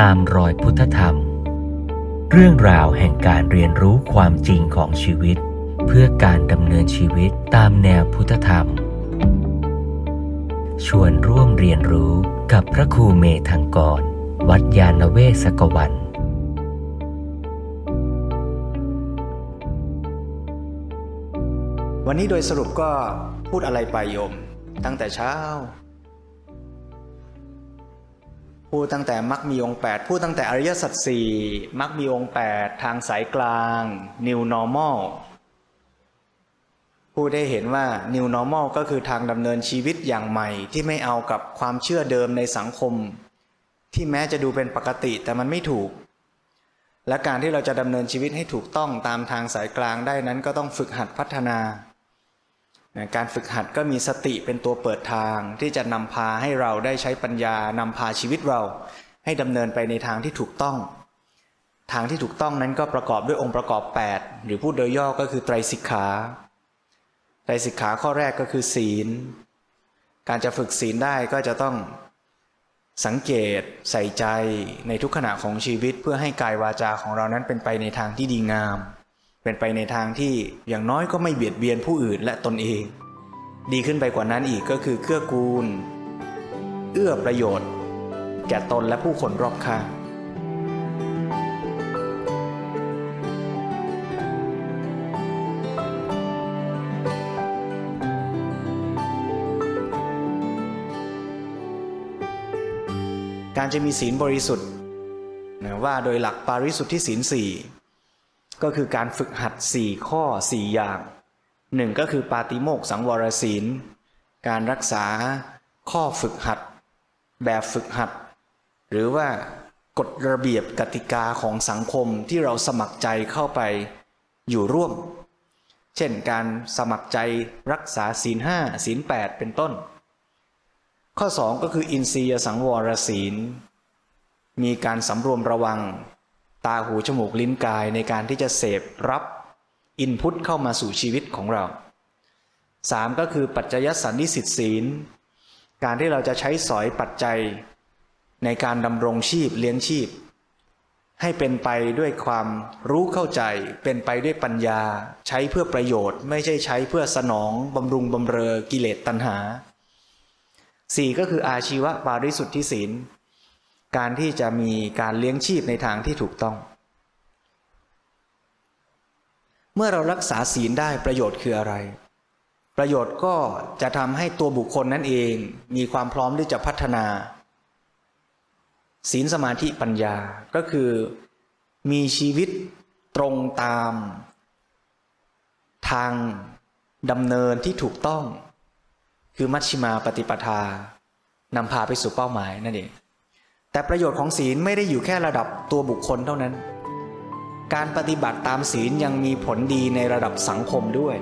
ตามรอยพุทธธรรม เรื่องราวแห่งการเรียนรู้ความจริงของชีวิต เพื่อการดำเนินชีวิตตามแนวพุทธธรรม ชวนร่วมเรียนรู้กับพระครูเมธังกร วัดยาณเวศกวันวันนี้โดยสรุปก็พูดอะไรไปโยม ตั้งแต่เช้า พูดตั้งแต่มักมีองค์แปดพูดตั้งแต่อริยสัจสี่มักมีองค์แปดทางสายกลาง new normal พูดได้เห็นว่า new normal ก็คือทางดำเนินชีวิตอย่างใหม่ ที่ไม่เอากับความเชื่อเดิมในสังคม ที่แม้จะดูเป็นปกติแต่มันไม่ถูก และการที่เราจะดำเนินชีวิตให้ถูกต้องตามทางสายกลางได้นั้นก็ต้องฝึกหัดพัฒนา การฝึกหัดก็มีสติเป็นตัวเปิดทางที่จะนำพาให้เราได้ใช้ปัญญานำพาชีวิตเรา ให้ดำเนินไปในทางที่ถูกต้อง ทางที่ถูกต้องนั้นก็ประกอบด้วยองค์ประกอบ 8 หรือพูดโดยย่อก็คือไตรสิกขาไตรสิกขาข้อแรกก็คือศีล การจะฝึกศีลได้ก็จะต้องสังเกตใส่ใจในทุกขณะของชีวิตเพื่อให้กายวาจาของเรานั้นเป็นไปในทางที่ดีงาม เป็นไปในทางที่อย่างน้อยก็ไม่เบียดเบียนผู้อื่นและตนเอง ดีขึ้นไปกว่านั้นอีกก็คือเกื้อกูล เอื้อประโยชน์ แก่ตนและผู้คนรอบข้างการจะมีศีลบริสุทธิ์ว่าโดยหลักปาริสุทธิศีลสี่ ก็คือการฝึกหัดสี่ข้อสี่อย่างหนึ่งก็คือปาติโมกสังวรศีล การรักษาข้อฝึกหัด แบบฝึกหัด หรือว่ากฎระเบียบกติกาของสังคมที่เราสมัครใจเข้าไปอยู่ร่วม เช่นการสมัครใจรักษาศีลห้าศีลแปดเป็นต้น ข้อ 2 ก็คืออินทรียสังวรศีล มีการสำรวมระวัง ตาหูจมูกลิ้นกายในการที่จะเสพรับอินพุตเข้ามาสู่ชีวิตของเรา 3. ก็คือปัจจยสันนิสิตศีล การที่เราจะใช้สอยปัจจัย ในการดำรงชีพเลี้ยงชีพ ให้เป็นไปด้วยความรู้เข้าใจ เป็นไปด้วยปัญญา ใช้เพื่อประโยชน์ ไม่ใช่ใช้เพื่อสนองบำรุงบำเรอกิเลสตัณหาสี่ก็คืออาชีวะปาริสุทธิศีล การที่จะมีการเลี้ยงชีพในทางที่ถูกต้อง เมื่อเรารักษาศีลได้ประโยชน์คืออะไร ประโยชน์ก็จะทำให้ตัวบุคคลนั่นเอง มีความพร้อมที่จะพัฒนา ศีลสมาธิปัญญาก็คือ มีชีวิตตรงตาม ทางดำเนินที่ถูกต้อง คือมัชชิมาปฏิปทานำพาไปสู่เป้าหมายนั่นเอง แต่ประโยชน์ของศีลไม่ได้อยู่แค่ระดับตัวบุคคลเท่านั้น การปฏิบัติตามศีลยังมีผลดีในระดับสังคมด้วย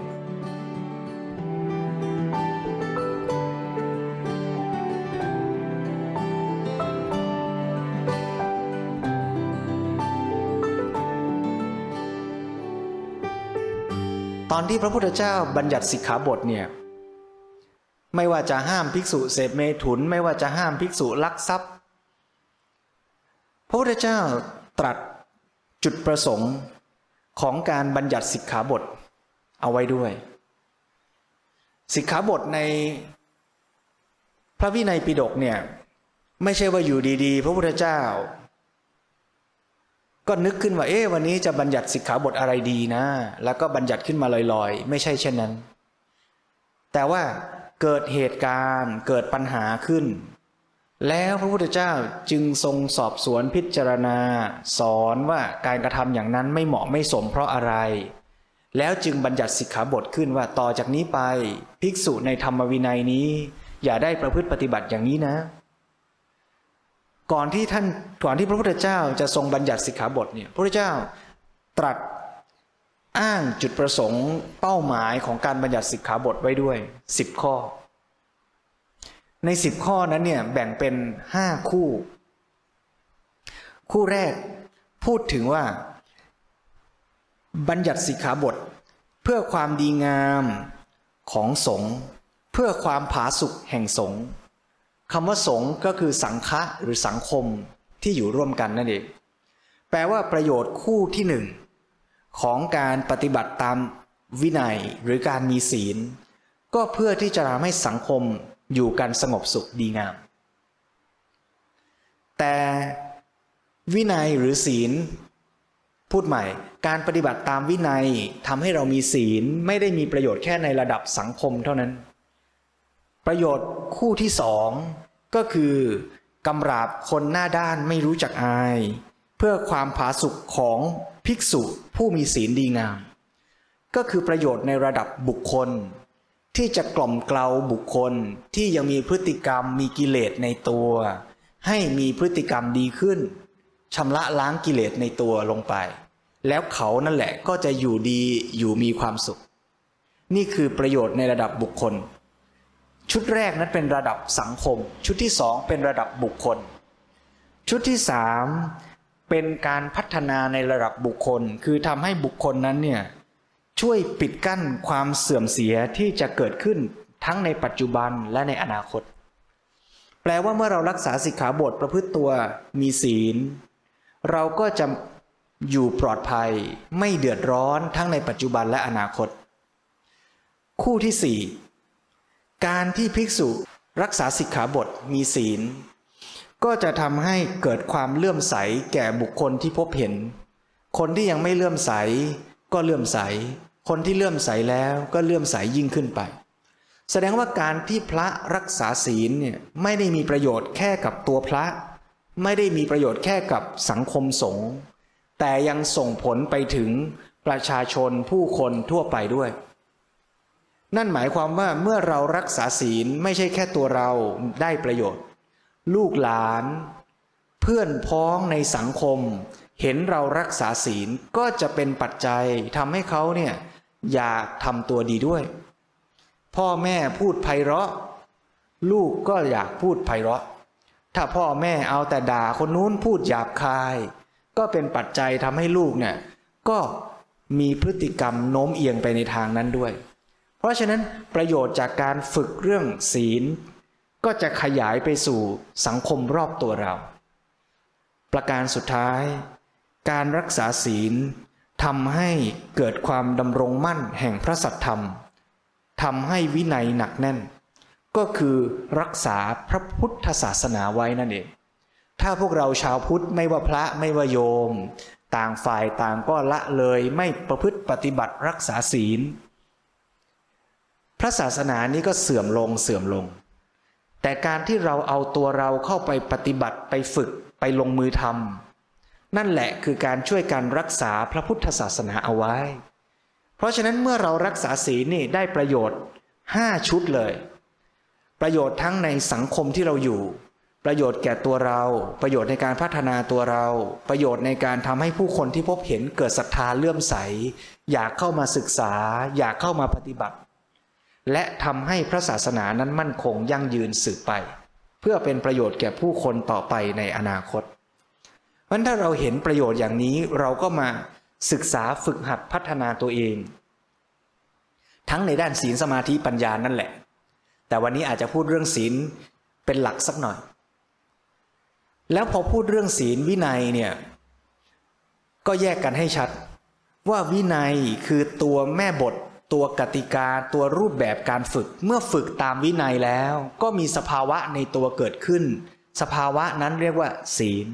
ตอนที่พระพุทธเจ้าบัญญัติสิกขาบทเนี่ยไม่ว่าจะห้ามภิกษุเสพเมถุน ไม่ว่าจะห้ามภิกษุลักทรัพย์ พระพุทธเจ้าตรัสจุดประสงค์ของการบัญญัติสิกขาบทเอาไว้ด้วย สิกขาบทในพระวินัยปิฎกเนี่ยไม่ใช่ว่าอยู่ดีๆ พระพุทธเจ้า ก็นึกขึ้นว่าเอ๊ะวันนี้จะบัญญัติสิกขาบทอะไรดีนะ แล้วก็บัญญัติขึ้นมาลอยๆ ไม่ใช่เช่นนั้น แต่ว่าเกิดเหตุการณ์เกิดปัญหาขึ้น แล้วพระพุทธเจ้าจึงทรงสอบสวนพิจารณา สอนว่าการกระทำอย่างนั้นไม่เหมาะไม่สมเพราะอะไร แล้วจึงบัญญัติสิกขาบทขึ้นว่าต่อจากนี้ไป ภิกษุในธรรมวินัยนี้ อย่าได้ประพฤติปฏิบัติอย่างนี้นะ ก่อนที่ท่านก่อนที่พระพุทธเจ้าจะทรงบัญญัติสิกขาบทเนี่ยพระพุทธเจ้าตรัสอ้างจุดประสงค์เป้าหมายของการบัญญัติสิกขาบทไว้ด้วยสิบข้อ ในสิบข้อนั้นเนี่ยแบ่งเป็นห้าคู่ คู่แรกพูดถึงว่า บัญญัติสิกขาบท เพื่อความดีงามของสงฆ์เพื่อความผาสุกแห่งสงฆ์คำว่าสงฆ์ก็คือสังฆะหรือสังคมที่อยู่ร่วมกันนั่นเองแปลว่าประโยชน์คู่ที่หนึ่งของการปฏิบัติตามวินัยหรือการมีศีล ก็เพื่อที่จะทำให้สังคม อยู่กันสงบสุขดีงาม แต่วินัยหรือศีล พูดใหม่ การปฏิบัติตามวินัยทำให้เรามีศีลไม่ได้มีประโยชน์แค่ในระดับสังคมเท่านั้น ประโยชน์คู่ที่สองก็คือกำราบคนหน้าด้านไม่รู้จักอาย เพื่อความผาสุกของภิกษุผู้มีศีลดีงาม ก็คือประโยชน์ในระดับบุคคล ที่จะกล่อมเกลาบุคคลที่ยังมีพฤติกรรมมีกิเลสในตัว ให้มีพฤติกรรมดีขึ้นชำระล้างกิเลสในตัวลงไป แล้วเขานั่นแหละก็จะอยู่ดีอยู่มีความสุข นี่คือประโยชน์ในระดับบุคคล ชุดแรกนั้นเป็นระดับสังคม ชุดที่สองเป็นระดับบุคคล ชุดที่สามเป็นการพัฒนาในระดับบุคคล คือทำให้บุคคลนั้นเนี่ย ช่วยปิดกั้นความเสื่อมเสียที่จะเกิดขึ้นทั้งในปัจจุบันและในอนาคต แปลว่าเมื่อเรารักษาสิกขาบทประพฤติตัวมีศีล เราก็จะอยู่ปลอดภัยไม่เดือดร้อนทั้งในปัจจุบันและอนาคต คู่ที่สี่การที่ภิกษุรักษาสิกขาบทมีศีล ก็จะทำให้เกิดความเลื่อมใสแก่บุคคลที่พบเห็น คนที่ยังไม่เลื่อมใสก็เลื่อมใส คนที่เลื่อมใสแล้วก็เลื่อมใสยิ่งขึ้นไป แสดงว่าการที่พระรักษาศีลเนี่ยไม่ได้มีประโยชน์แค่กับตัวพระ ไม่ได้มีประโยชน์แค่กับสังคมสงฆ์แต่ยังส่งผลไปถึงประชาชนผู้คนทั่วไปด้วย นั่นหมายความว่าเมื่อเรารักษาศีลไม่ใช่แค่ตัวเราได้ประโยชน์ ลูกหลาน เพื่อนพ้องในสังคม เห็นเรารักษาศีลก็จะเป็นปัจจัยทำให้เขาเนี่ย อยากทำตัวดีด้วย พ่อแม่พูดไพเราะ ลูกก็อยากพูดไพเราะ ถ้าพ่อแม่เอาแต่ด่าคนนู้นพูดหยาบคาย ก็เป็นปัจจัยทำให้ลูกเนี่ยก็มีพฤติกรรมโน้มเอียงไปในทางนั้นด้วย เพราะฉะนั้นประโยชน์จากการฝึกเรื่องศีล ก็จะขยายไปสู่สังคมรอบตัวเรา ประการสุดท้าย การรักษาศีล ทำให้เกิดความดำรงมั่นแห่งพระสัตธรรมทำให้วินัยหนักแน่น ก็คือรักษาพระพุทธศาสนาไว้นั่นเอง ถ้าพวกเราชาวพุทธไม่ว่าพระไม่ว่าโยม ต่างฝ่ายต่างก็ละเลยไม่ประพฤติปฏิบัติรักษาศีล พระศาสนานี้ก็เสื่อมลงเสื่อมลง แต่การที่เราเอาตัวเราเข้าไปปฏิบัติไปฝึกไปลงมือทำ นั่นแหละคือการช่วยการรักษาพระพุทธศาสนาเอาไว้ เพราะฉะนั้นเมื่อเรารักษาศีลนี่ได้ประโยชน์ 5 ชุดเลย ประโยชน์ทั้งในสังคมที่เราอยู่ ประโยชน์แก่ตัวเรา ประโยชน์ในการพัฒนาตัวเรา ประโยชน์ในการทำให้ผู้คนที่พบเห็นเกิดศรัทธาเลื่อมใส อยากเข้ามาศึกษา อยากเข้ามาปฏิบัติ และทำให้พระศาสนานั้นมั่นคงยั่งยืนสืบไป เพื่อเป็นประโยชน์แก่ผู้คนต่อไปในอนาคต เพราะถ้าเราเห็นประโยชน์อย่างนี้เราก็มาศึกษาฝึกหัดพัฒนาตัวเอง ทั้งในด้านศีลสมาธิปัญญานั่นแหละ แต่วันนี้อาจจะพูดเรื่องศีลเป็นหลักสักหน่อย แล้วพอพูดเรื่องศีลวินัยเนี่ยก็แยกกันให้ชัด ว่าวินัยคือตัวแม่บท ตัวกติกา ตัวรูปแบบการฝึกเมื่อฝึกตามวินัยแล้ว ก็มีสภาวะในตัวเกิดขึ้น สภาวะนั้นเรียกว่า ศีล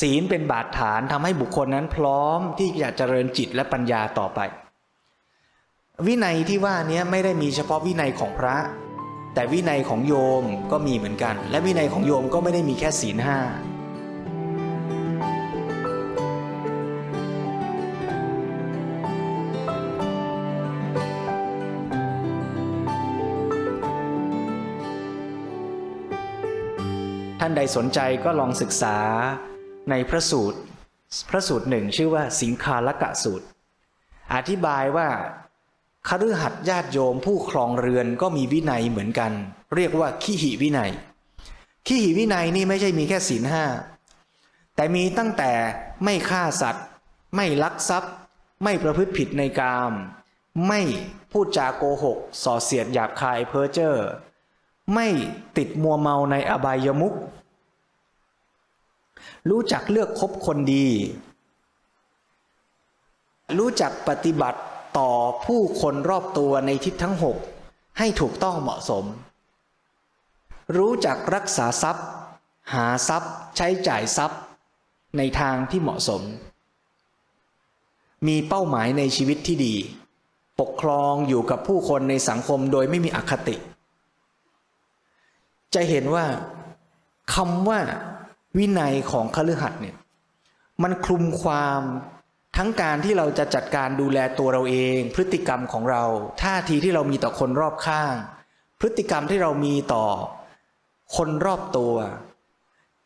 ศีลเป็นบาดฐานทำให้บุคคลนั้นพร้อมที่จะเจริญจิตและปัญญาต่อไป วินัยที่ว่านี้ไม่ได้มีเฉพาะวินัยของพระ แต่วินัยของโยมก็มีเหมือนกัน และวินัยของโยมก็ไม่ได้มีแค่ศีลห้าท่านใดสนใจก็ลองศึกษา ในพระสูตร พระสูตรหนึ่งชื่อว่าสิงคาลกะสูตร อธิบายว่าคฤหัสถ์ญาติโยมผู้ครองเรือนก็มีวินัยเหมือนกัน เรียกว่าขีหิวินัยขีหิวินัยนี่ไม่ใช่มีแค่ศีลห้าแต่มีตั้งแต่ไม่ฆ่าสัตว์ ไม่ลักทรัพย์ ไม่ประพฤติผิดในกาม ไม่พูดจาโกหก ส่อเสียดหยาบคายเพ้อเจ้อไม่ติดมัวเมาในอบายมุก รู้จักเลือกคบคนดี รู้จักปฏิบัติต่อผู้คนรอบตัวในทิศทั้งหกให้ถูกต้องเหมาะสม รู้จักรักษาทรัพย์ หาทรัพย์ใช้จ่ายทรัพย์ ในทางที่เหมาะสม มีเป้าหมายในชีวิตที่ดี ปกครองอยู่กับผู้คนในสังคมโดยไม่มีอคติ จะเห็นว่าคำว่า วินัยของคฤหัสถ์เนี่ยมันคลุมความทั้งการที่เราจะจัดการดูแลตัวเราเอง พฤติกรรมของเรา ท่าทีที่เรามีต่อคนรอบข้าง พฤติกรรมที่เรามีต่อคนรอบตัว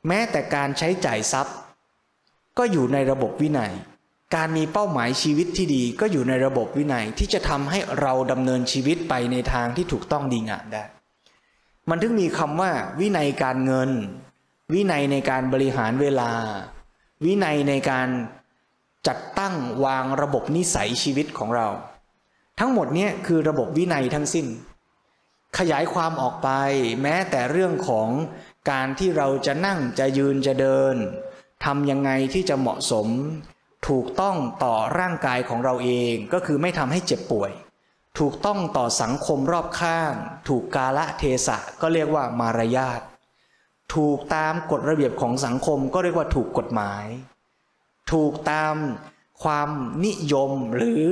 แม้แต่การใช้จ่ายทรัพย์ ก็อยู่ในระบบวินัย การมีเป้าหมายชีวิตที่ดีก็อยู่ในระบบวินัยที่จะทำให้เราดำเนินชีวิตไปในทางที่ถูกต้องดีงามได้ มันถึงมีคำว่าวินัยการเงิน วินัยในการบริหารเวลา วินัยในการจัดตั้งวางระบบนิสัยชีวิตของเรา ทั้งหมดนี้คือระบบวินัยทั้งสิ้น ขยายความออกไปแม้แต่เรื่องของการที่เราจะนั่งจะยืนจะเดินทำยังไงที่จะเหมาะสม ถูกต้องต่อร่างกายของเราเองก็คือไม่ทำให้เจ็บป่วย ถูกต้องต่อสังคมรอบข้าง ถูกกาละเทศะก็เรียกว่ามารยาท ถูกตามกฎระเบียบของสังคมก็เรียกว่าถูกกฎหมาย ถูกตามความนิยมหรือ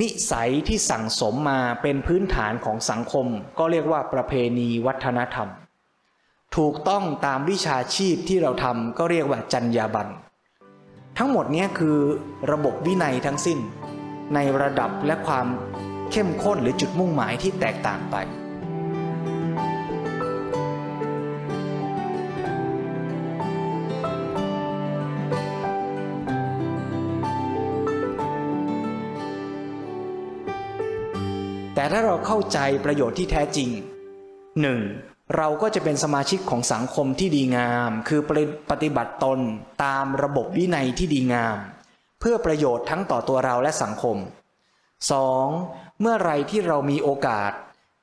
นิสัยที่สั่งสมมาเป็นพื้นฐานของสังคม ก็เรียกว่าประเพณีวัฒนธรรม ถูกต้องตามวิชาชีพที่เราทำก็เรียกว่าจรรยาบรรณทั้งหมดนี้คือระบบวินัยทั้งสิ้น ในระดับและความเข้มข้นหรือจุดมุ่งหมายที่แตกต่างไป ถ้าเราเข้าใจประโยชน์ที่แท้จริงหนึ่งเราก็จะเป็นสมาชิกของสังคมที่ดีงาม คือปฏิบัติตนตามระบบวินัยที่ดีงาม เพื่อประโยชน์ทั้งต่อตัวเราและสังคม 2. เมื่อไรที่เรามีโอกาส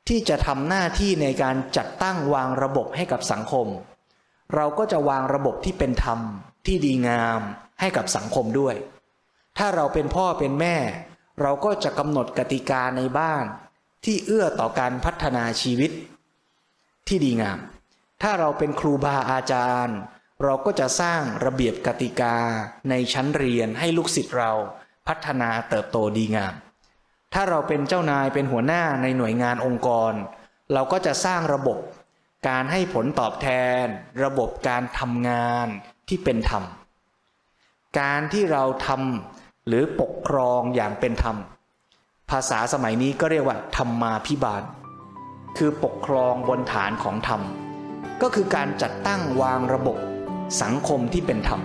ที่จะทำหน้าที่ในการจัดตั้งวางระบบให้กับสังคม เราก็จะวางระบบที่เป็นธรรมที่ดีงามให้กับสังคมด้วย ถ้าเราเป็นพ่อเป็นแม่ เราก็จะกำหนดกติกาในบ้าน ที่เอื้อต่อการพัฒนาชีวิตที่ดีงาม ถ้าเราเป็นครูบาอาจารย์ เราก็จะสร้างระเบียบกติกาในชั้นเรียนให้ลูกศิษย์เราพัฒนาเติบโตดีงาม ถ้าเราเป็นเจ้านายเป็นหัวหน้าในหน่วยงานองค์กร เราก็จะสร้างระบบ การให้ผลตอบแทน ระบบการทำงานที่เป็นธรรม การที่เราทำหรือปกครองอย่างเป็นธรรม ภาษาสมัยนี้ก็เรียกว่า ธรรมาพิบาล คือปกครองบนฐานของธรรม ก็คือการจัดตั้งวางระบบสังคมที่เป็นธรรม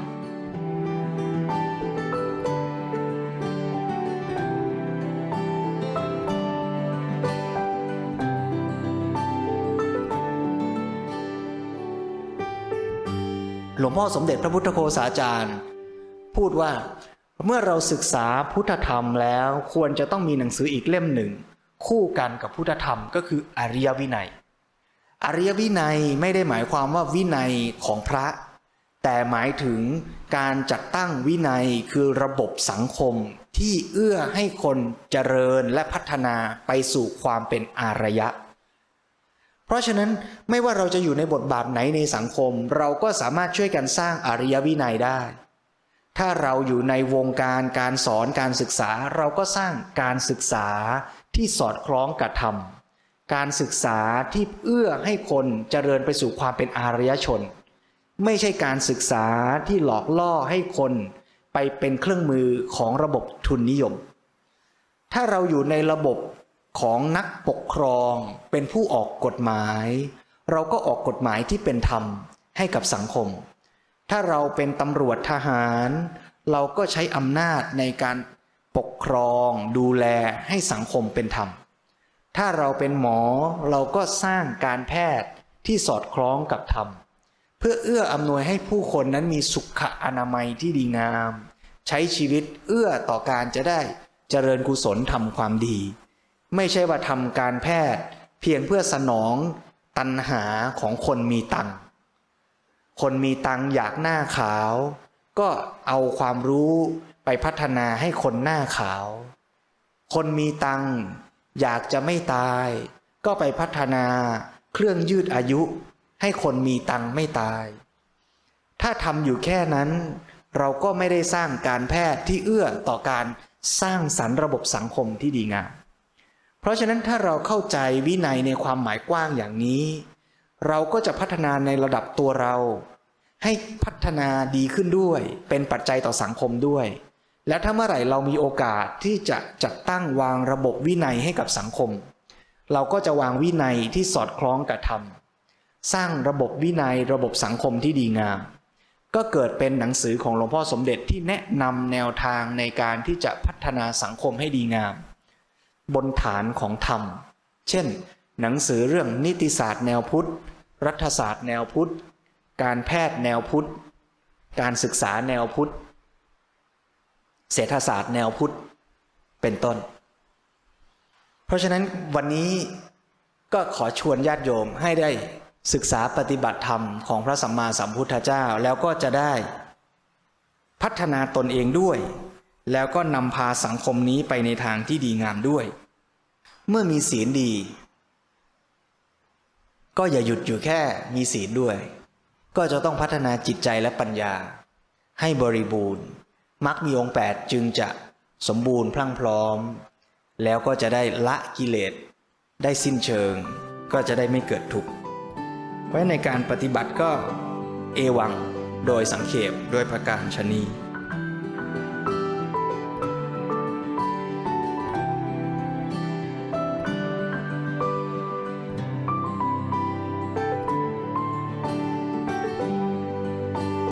หลวงพ่อสมเด็จพระพุทธโฆษาจารย์ พูดว่า เมื่อเราศึกษาพุทธธรรมแล้วควรจะต้องมีหนังสืออีกเล่มหนึ่ง คู่กันกับพุทธธรรมก็คืออริยวินัย อริยวินัยไม่ได้หมายความว่าวินัยของพระ แต่หมายถึงการจัดตั้งวินัยคือระบบสังคมที่เอื้อให้คนเจริญและพัฒนาไปสู่ความเป็นอารยะ เพราะฉะนั้นไม่ว่าเราจะอยู่ในบทบาทไหนในสังคม เราก็สามารถช่วยกันสร้างอริยวินัยได้ ถ้าเราอยู่ในวงการการสอนการศึกษา เราก็สร้างการศึกษาที่สอดคล้องกับธรรม การศึกษาที่เอื้อให้คนเจริญไปสู่ความเป็นอารยชน ไม่ใช่การศึกษาที่หลอกล่อให้คนไปเป็นเครื่องมือของระบบทุนนิยม ถ้าเราอยู่ในระบบของนักปกครองเป็นผู้ออกกฎหมาย เราก็ออกกฎหมายที่เป็นธรรมให้กับสังคม ถ้าเราเป็นตำรวจทหาร เราก็ใช้อำนาจในการปกครองดูแลให้สังคมเป็นธรรม ถ้าเราเป็นหมอเราก็สร้างการแพทย์ที่สอดคล้องกับธรรม เพื่อเอื้ออำนวยให้ผู้คนนั้นมีสุขอนามัยที่ดีงาม ใช้ชีวิตเอื้อต่อการจะได้เจริญกุศลทำความดี ไม่ใช่ว่าทำการแพทย์เพียงเพื่อสนองตัณหาของคนมีตังค์ คนมีตังอยากหน้าขาว ก็เอาความรู้ไปพัฒนาให้คนหน้าขาว คนมีตังอยากจะไม่ตาย ก็ไปพัฒนาเครื่องยืดอายุ ให้คนมีตังไม่ตาย ถ้าทำอยู่แค่นั้น เราก็ไม่ได้สร้างการแพทย์ที่เอื้อต่อการสร้างสรรค์ระบบสังคมที่ดีงามเพราะฉะนั้นถ้าเราเข้าใจวินัยในความหมายกว้างอย่างนี้ เราก็จะพัฒนาในระดับตัวเรา ให้พัฒนาดีขึ้นด้วย เป็นปัจจัยต่อสังคมด้วย และถ้าเมื่อไหร่เรามีโอกาสที่จะจัดตั้งวางระบบวินัยให้กับสังคม เราก็จะวางวินัยที่สอดคล้องกับธรรมสร้างระบบวินัยระบบสังคมที่ดีงาม ก็เกิดเป็นหนังสือของหลวงพ่อสมเด็จที่แนะนำแนวทางในการที่จะพัฒนาสังคมให้ดีงาม บนฐานของธรรม เช่น หนังสือเรื่องนิติศาสตร์แนวพุทธ รัฐศาสตร์แนวพุทธ การแพทย์แนวพุทธ การศึกษาแนวพุทธ เศรษฐศาสตร์แนวพุทธ เป็นต้น เพราะฉะนั้นวันนี้ก็ขอชวนญาติโยมให้ได้ศึกษาปฏิบัติธรรมของพระสัมมาสัมพุทธเจ้าแล้วก็จะได้ พัฒนาตนเองด้วย แล้วก็นำพาสังคมนี้ไปในทางที่ดีงามด้วย เมื่อมีศีลดี ก็อย่าหยุดอยู่แค่มีศีลด้วย ก็จะต้องพัฒนาจิตใจและปัญญา ให้บริบูรณ์มักมีองค์แปดจึงจะสมบูรณ์พรั่งพร้อม แล้วก็จะได้ละกิเลส ได้สิ้นเชิง ก็จะได้ไม่เกิดทุกข์ไว้ในการปฏิบัติก็ เอวัง โดยสังเขปโดยประการชนี